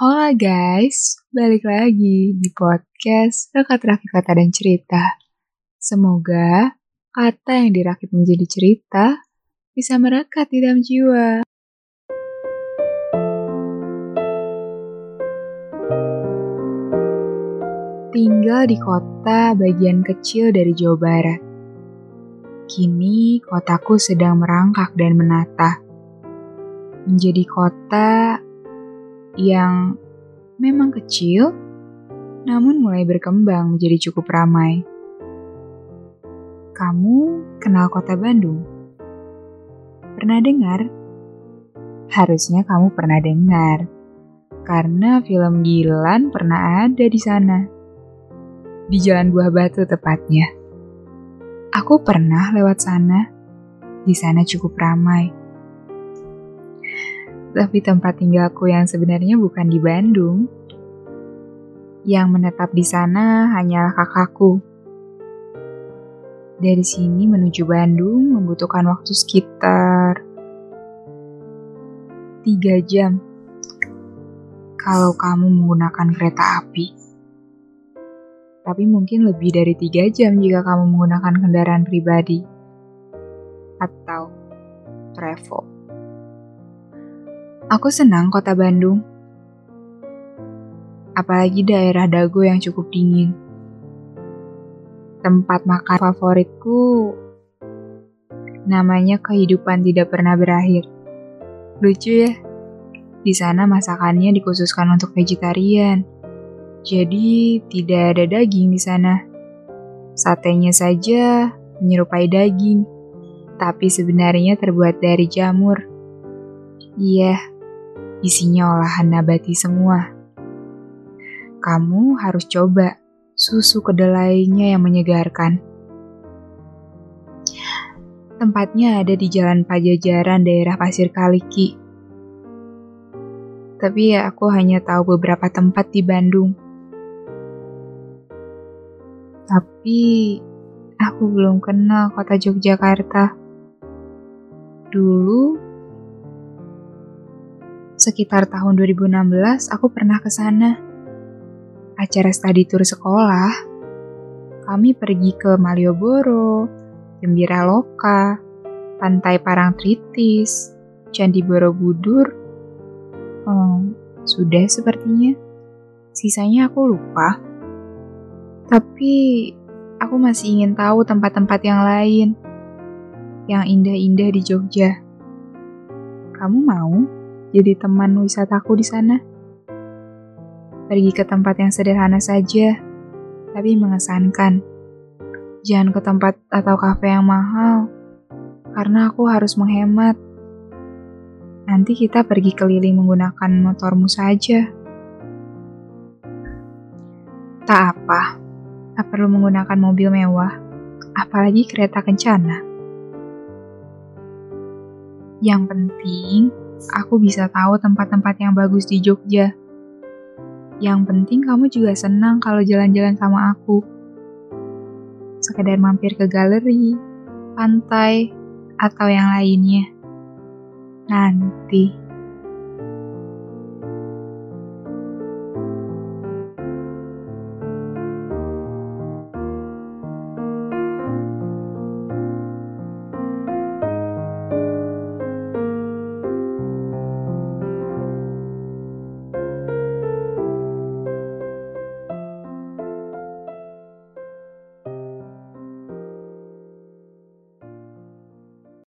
Hola guys, balik lagi di podcast Rekat Rakit Kata dan Cerita. Semoga kata yang dirakit menjadi cerita bisa merekat di dalam jiwa. Tinggal di kota bagian kecil dari Jawa Barat. Kini kotaku sedang merangkak dan menata. Menjadi kota yang memang kecil, namun mulai berkembang menjadi cukup ramai. Kamu kenal kota Bandung? Pernah dengar? Harusnya kamu pernah dengar, karena film Dilan pernah ada di sana. Di Jalan Buah Batu tepatnya. Aku pernah lewat sana. Di sana cukup ramai tapi tempat tinggalku yang sebenarnya bukan di Bandung. Yang menetap di sana hanyalah kakakku. Dari sini menuju Bandung membutuhkan waktu sekitar tiga jam. Kalau kamu menggunakan kereta api. Tapi mungkin lebih dari tiga jam jika kamu menggunakan kendaraan pribadi. Atau travel. Aku senang kota Bandung. Apalagi daerah Dago yang cukup dingin. Tempat makan favoritku namanya kehidupan tidak pernah berakhir. Lucu ya? Di sana masakannya dikhususkan untuk vegetarian. Jadi tidak ada daging di sana. Satenya saja menyerupai daging, tapi sebenarnya terbuat dari jamur. Iya, Isinya olahan nabati semua. Kamu harus coba susu kedelainya yang menyegarkan. Tempatnya ada di Jalan Pajajaran daerah Pasir Kaliki. Tapi ya aku hanya tahu beberapa tempat di Bandung. Tapi aku belum kenal kota Yogyakarta. Dulu sekitar tahun 2016 aku pernah ke sana. Acara study tour sekolah, kami pergi ke Malioboro, Gembira Loka, Pantai Parangtritis, Candi Borobudur. Oh, sudah sepertinya. Sisanya aku lupa. Tapi aku masih ingin tahu tempat-tempat yang lain yang indah-indah di Jogja. Kamu mau? Jadi teman wisataku di sana. Pergi ke tempat yang sederhana saja, tapi mengesankan. Jangan ke tempat atau kafe yang mahal, karena aku harus menghemat. Nanti kita pergi keliling menggunakan motormu saja. Tak apa, tak perlu menggunakan mobil mewah, apalagi kereta kencana. Yang penting, aku bisa tahu tempat-tempat yang bagus di Jogja. Yang penting kamu juga senang kalau jalan-jalan sama aku. Sekedar mampir ke galeri, pantai, atau yang lainnya. Nanti.